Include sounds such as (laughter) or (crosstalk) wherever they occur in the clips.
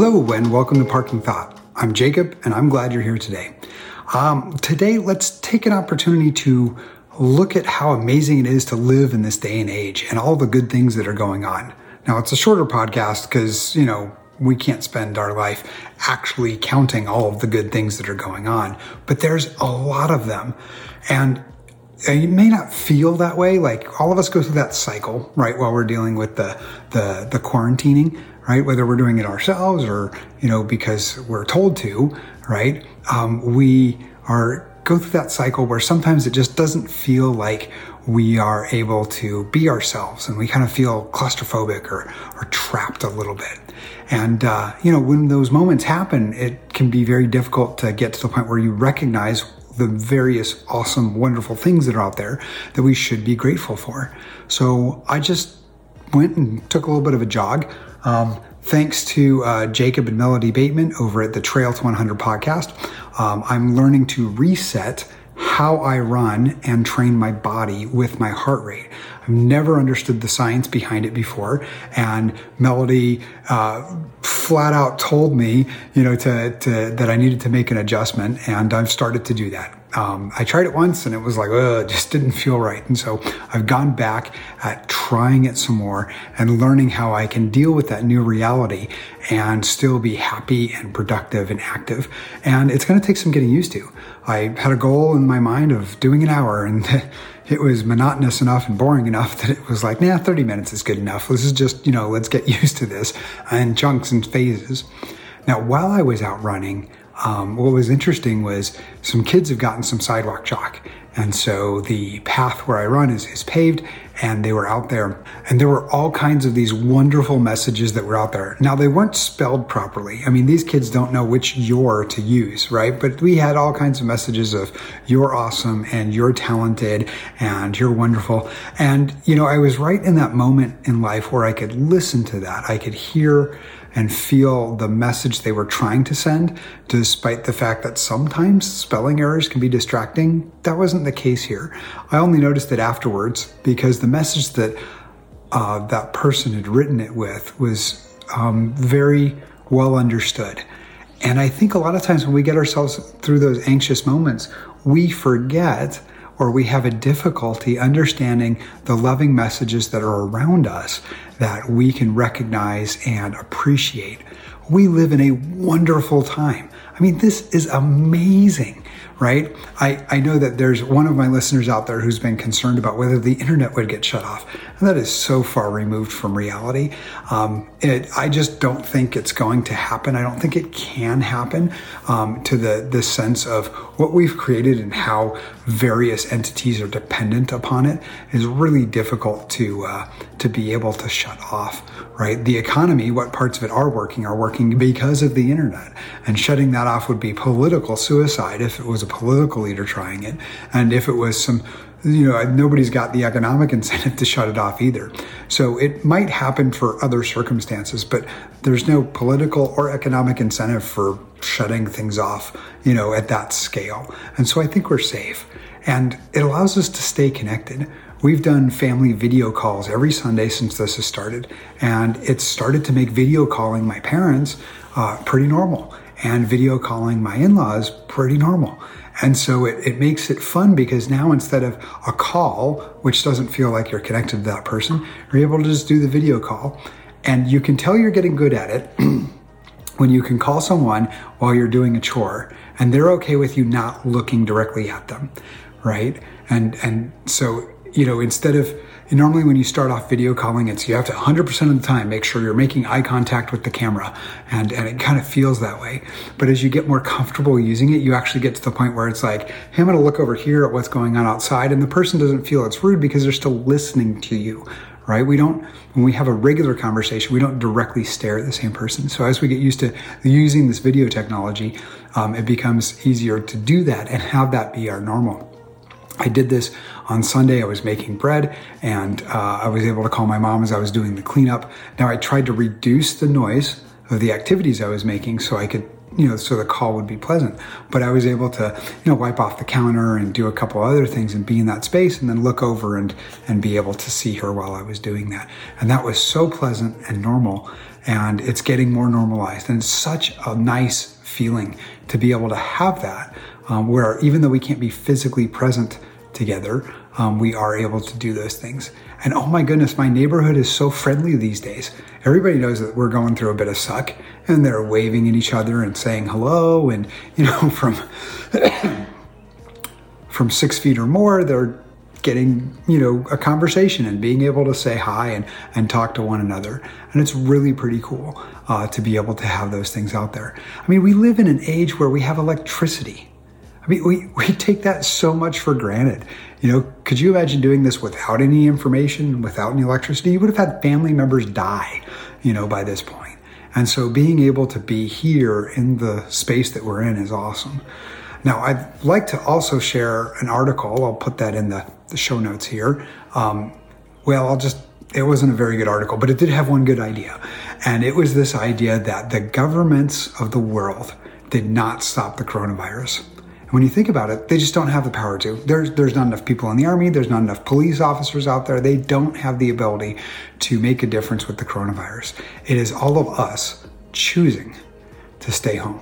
Hello, and welcome to Parking Thought. I'm Jacob, and I'm glad you're here today. Um, today, let's take an opportunity to look at how amazing it is to live in this day and age and all the good things that are going on. Now, it's a shorter podcast because, you know, we can't spend our life actually counting all of the good things that are going on, but there's a lot of them. And it may not feel that way. Like all of us go through that cycle, right? While we're dealing with the, the, the quarantining, right? Whether we're doing it ourselves or, you know, because we're told to, right? Um, we are go through that cycle where sometimes it just doesn't feel like we are able to be ourselves and we kind of feel claustrophobic or, or trapped a little bit. And, uh, you know, when those moments happen, it can be very difficult to get to the point where you recognize the various awesome, wonderful things that are out there that we should be grateful for. So I just went and took a little bit of a jog. Um, thanks to uh, Jacob and Melody Bateman over at the Trail to 100 podcast, um, I'm learning to reset how I run and train my body with my heart rate. I've never understood the science behind it before, and Melody uh, flat out told me, you know, to, to, that I needed to make an adjustment, and I've started to do that. Um, I tried it once and it was like, it just didn't feel right. And so I've gone back at trying it some more and learning how I can deal with that new reality and still be happy and productive and active. And it's going to take some getting used to. I had a goal in my mind of doing an hour and (laughs) it was monotonous enough and boring enough that it was like, nah, 30 minutes is good enough. This is just, you know, let's get (laughs) used to this in chunks and phases. Now, while I was out running, um, what was interesting was some kids have gotten some sidewalk chalk. And so the path where I run is, is paved and they were out there and there were all kinds of these wonderful messages that were out there. Now they weren't spelled properly. I mean, these kids don't know which your to use, right? But we had all kinds of messages of you're awesome and you're talented and you're wonderful. And, you know, I was right in that moment in life where I could listen to that. I could hear and feel the message they were trying to send, despite the fact that sometimes spelling errors can be distracting. That wasn't the case here. I only noticed it afterwards because the message that uh, that person had written it with was um, very well understood. And I think a lot of times when we get ourselves through those anxious moments, we forget or we have a difficulty understanding the loving messages that are around us that we can recognize and appreciate. We live in a wonderful time. I mean, this is amazing right? I, I know that there's one of my listeners out there who's been concerned about whether the internet would get shut off. And that is so far removed from reality. Um, it, I just don't think it's going to happen. I don't think it can happen um, to the, the sense of what we've created and how various entities are dependent upon it is really difficult to, uh, to be able to shut off, right? The economy, what parts of it are working, are working because of the internet. And shutting that off would be political suicide if it was a political leader trying it. And if it was some, you know, nobody's got the economic (laughs) incentive to shut it off either. So it might happen for other circumstances, but there's no political or economic incentive for shutting things off, you know, at that scale. And so I think we're safe. And it allows us to stay connected. We've done family video calls every Sunday since this has started, and it's started to make video calling my parents uh, pretty normal and video calling my in-laws pretty normal. And so it, it makes it fun because now instead of a call, which doesn't feel like you're connected to that person, you're able to just do the video call. And you can tell you're getting good at it (clears throat) when you can call someone while you're doing a chore and they're okay with you not looking directly at them, right? And and so, you know, instead of normally when you start off video calling, it's you have to 100% of the time make sure you're making eye contact with the camera and, and it kind of feels that way. But as you get more comfortable using it, you actually get to the point where it's like, hey, I'm going to look over here at what's going on outside. And the person doesn't feel it's rude because they're still listening to you, right? We don't, when we have a regular conversation, we don't directly stare at the same person. So as we get used to using this video technology, um, it becomes easier to do that and have that be our normal. I did this on Sunday. I was making bread and uh, I was able to call my mom as I was doing the cleanup. Now I tried to reduce the noise of the activities I was making so I could you know, so the call would be pleasant. But I was able to, you know, wipe off the counter and do a couple other things and be in that space and then look over and, and be able to see her while I was doing that. And that was so pleasant and normal. And it's getting more normalized. And it's such a nice feeling to be able to have that, um, where even though we can't be physically present together, um, we are able to do those things. And oh my goodness, my neighborhood is so friendly these days. Everybody knows that we're going through a bit of suck and they're waving at each other and saying hello. And, you know, (laughs) from, (coughs) from six feet or more, they're getting, you know, a conversation and being able to say hi and, and talk to one another. And it's really pretty cool uh, to be able to have those things out there. I mean, we live in an age where we have electricity. I mean, we, we take that so much for granted. You know, could you imagine doing this without any information, without any electricity? You would have had family members die, you know, by this point. And so being able to be here in the space that we're in is awesome. Now, I'd like to also share an article. I'll put that in the, the show notes here. Um, well, I'll just, it wasn't a very good article, but it did have one good idea. And it was this idea that the governments of the world did not stop the coronavirus. And when you think about it, they just don't have the power to. There's there's not enough people in the army, there's not enough police officers out there. They don't have the ability to make a difference with the coronavirus. It is all of us choosing to stay home.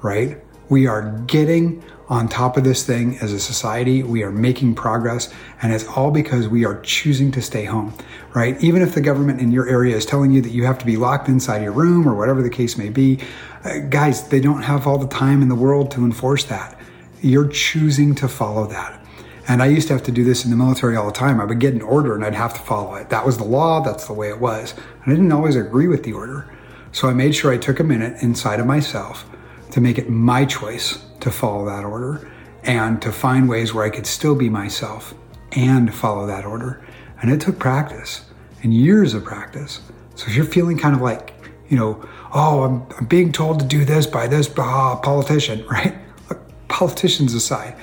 Right? We are getting on top of this thing as a society. We are making progress, and it's all because we are choosing to stay home, right? Even if the government in your area is telling you that you have to be locked inside your room or whatever the case may be, uh, guys, they don't have all the time in the world to enforce that. You're choosing to follow that. And I used to have to do this in the military all the time. I would get an order and I'd have to follow it. That was the law, that's the way it was. And I didn't always agree with the order. So I made sure I took a minute inside of myself to make it my choice to follow that order and to find ways where I could still be myself and follow that order. And it took practice and years of practice. So if you're feeling kind of like, you know, oh, I'm, I'm being told to do this by this ah, politician, (laughs) right? politicians aside,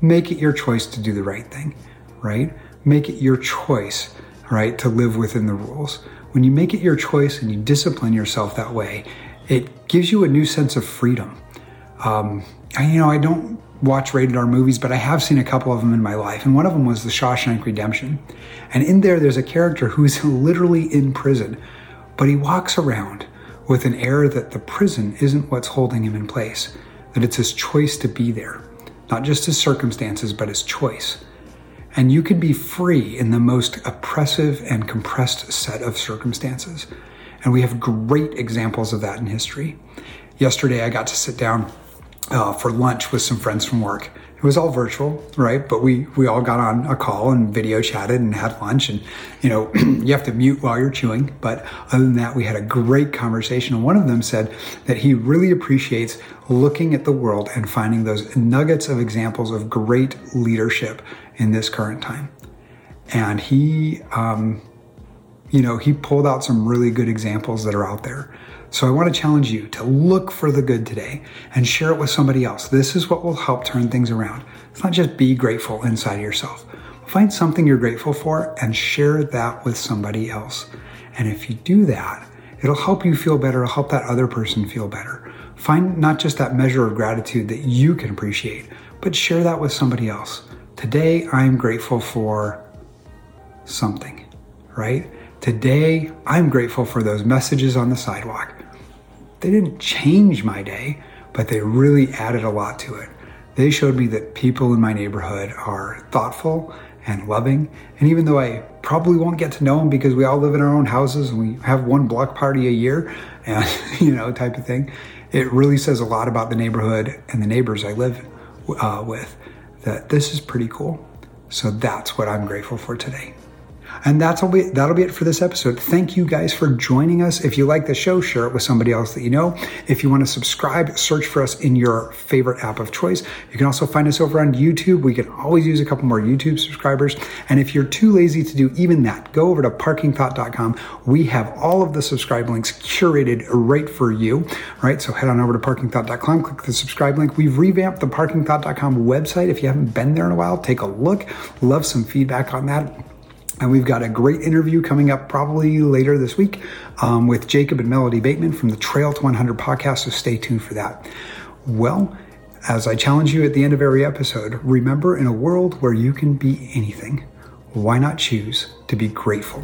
make it your choice to do the right thing, right? Make it your choice, right, to live within the rules. When you make it your choice and you discipline yourself that way, it gives you a new sense of freedom. Um, I, you know, I don't watch rated R movies, but I have seen a couple of them in my life, and one of them was The Shawshank Redemption. And in there, there's a character who's (laughs) literally in prison, but he walks around with an air that the prison isn't what's holding him in place that it's his choice to be there, not just his circumstances, but his choice. And you can be free in the most oppressive and compressed set of circumstances. And we have great examples of that in history. Yesterday, I got to sit down uh, for lunch with some friends from work it was all virtual, right? But we we all got on a call and video chatted and had lunch, and you know (clears throat) you have to mute while you're chewing. But other than that, we had a great conversation. And one of them said that he really appreciates looking at the world and finding those nuggets of examples of great leadership in this current time. And he, um, you know, he pulled out some really good examples that are out there. So I want to challenge you to look for the good today and share it with somebody else. This is what will help turn things around. It's not just be grateful inside yourself. Find something you're grateful for and share that with somebody else. And if you do that, it'll help you feel better, it'll help that other person feel better. Find not just that measure of gratitude that you can appreciate, but share that with somebody else. Today, I'm grateful for something, right? Today, I'm grateful for those messages on the sidewalk. They didn't change my day, but they really added a lot to it. They showed me that people in my neighborhood are thoughtful and loving. And even though I probably won't get to know them because we all live in our own houses and we have one block party a year (laughs) and, you know, type of thing, it really says a lot about the neighborhood and the neighbors I live uh, with that this is pretty cool. So that's what I'm grateful for today. And that's all be, that'll be it for this episode. Thank you guys for joining us. If you like the show, share it with somebody else that you know. If you want to subscribe, search for us in your favorite app of choice. You can also find us over on YouTube. We can always use a couple more YouTube subscribers. And if you're too lazy to do even that, go over to parkingthought.com. We have all of the subscribe links curated right for you. Right? So head on over to parkingthought.com, click the subscribe link. We've revamped the parkingthought.com website. If you haven't been there in a while, take a look. Love some feedback on that And we've got a great interview coming up probably later this week um, with Jacob and Melody Bateman from the Trail to 100 podcast, so stay tuned for that. Well, as I challenge you at the end of every episode, remember in a world where you can be anything, why not choose to be grateful?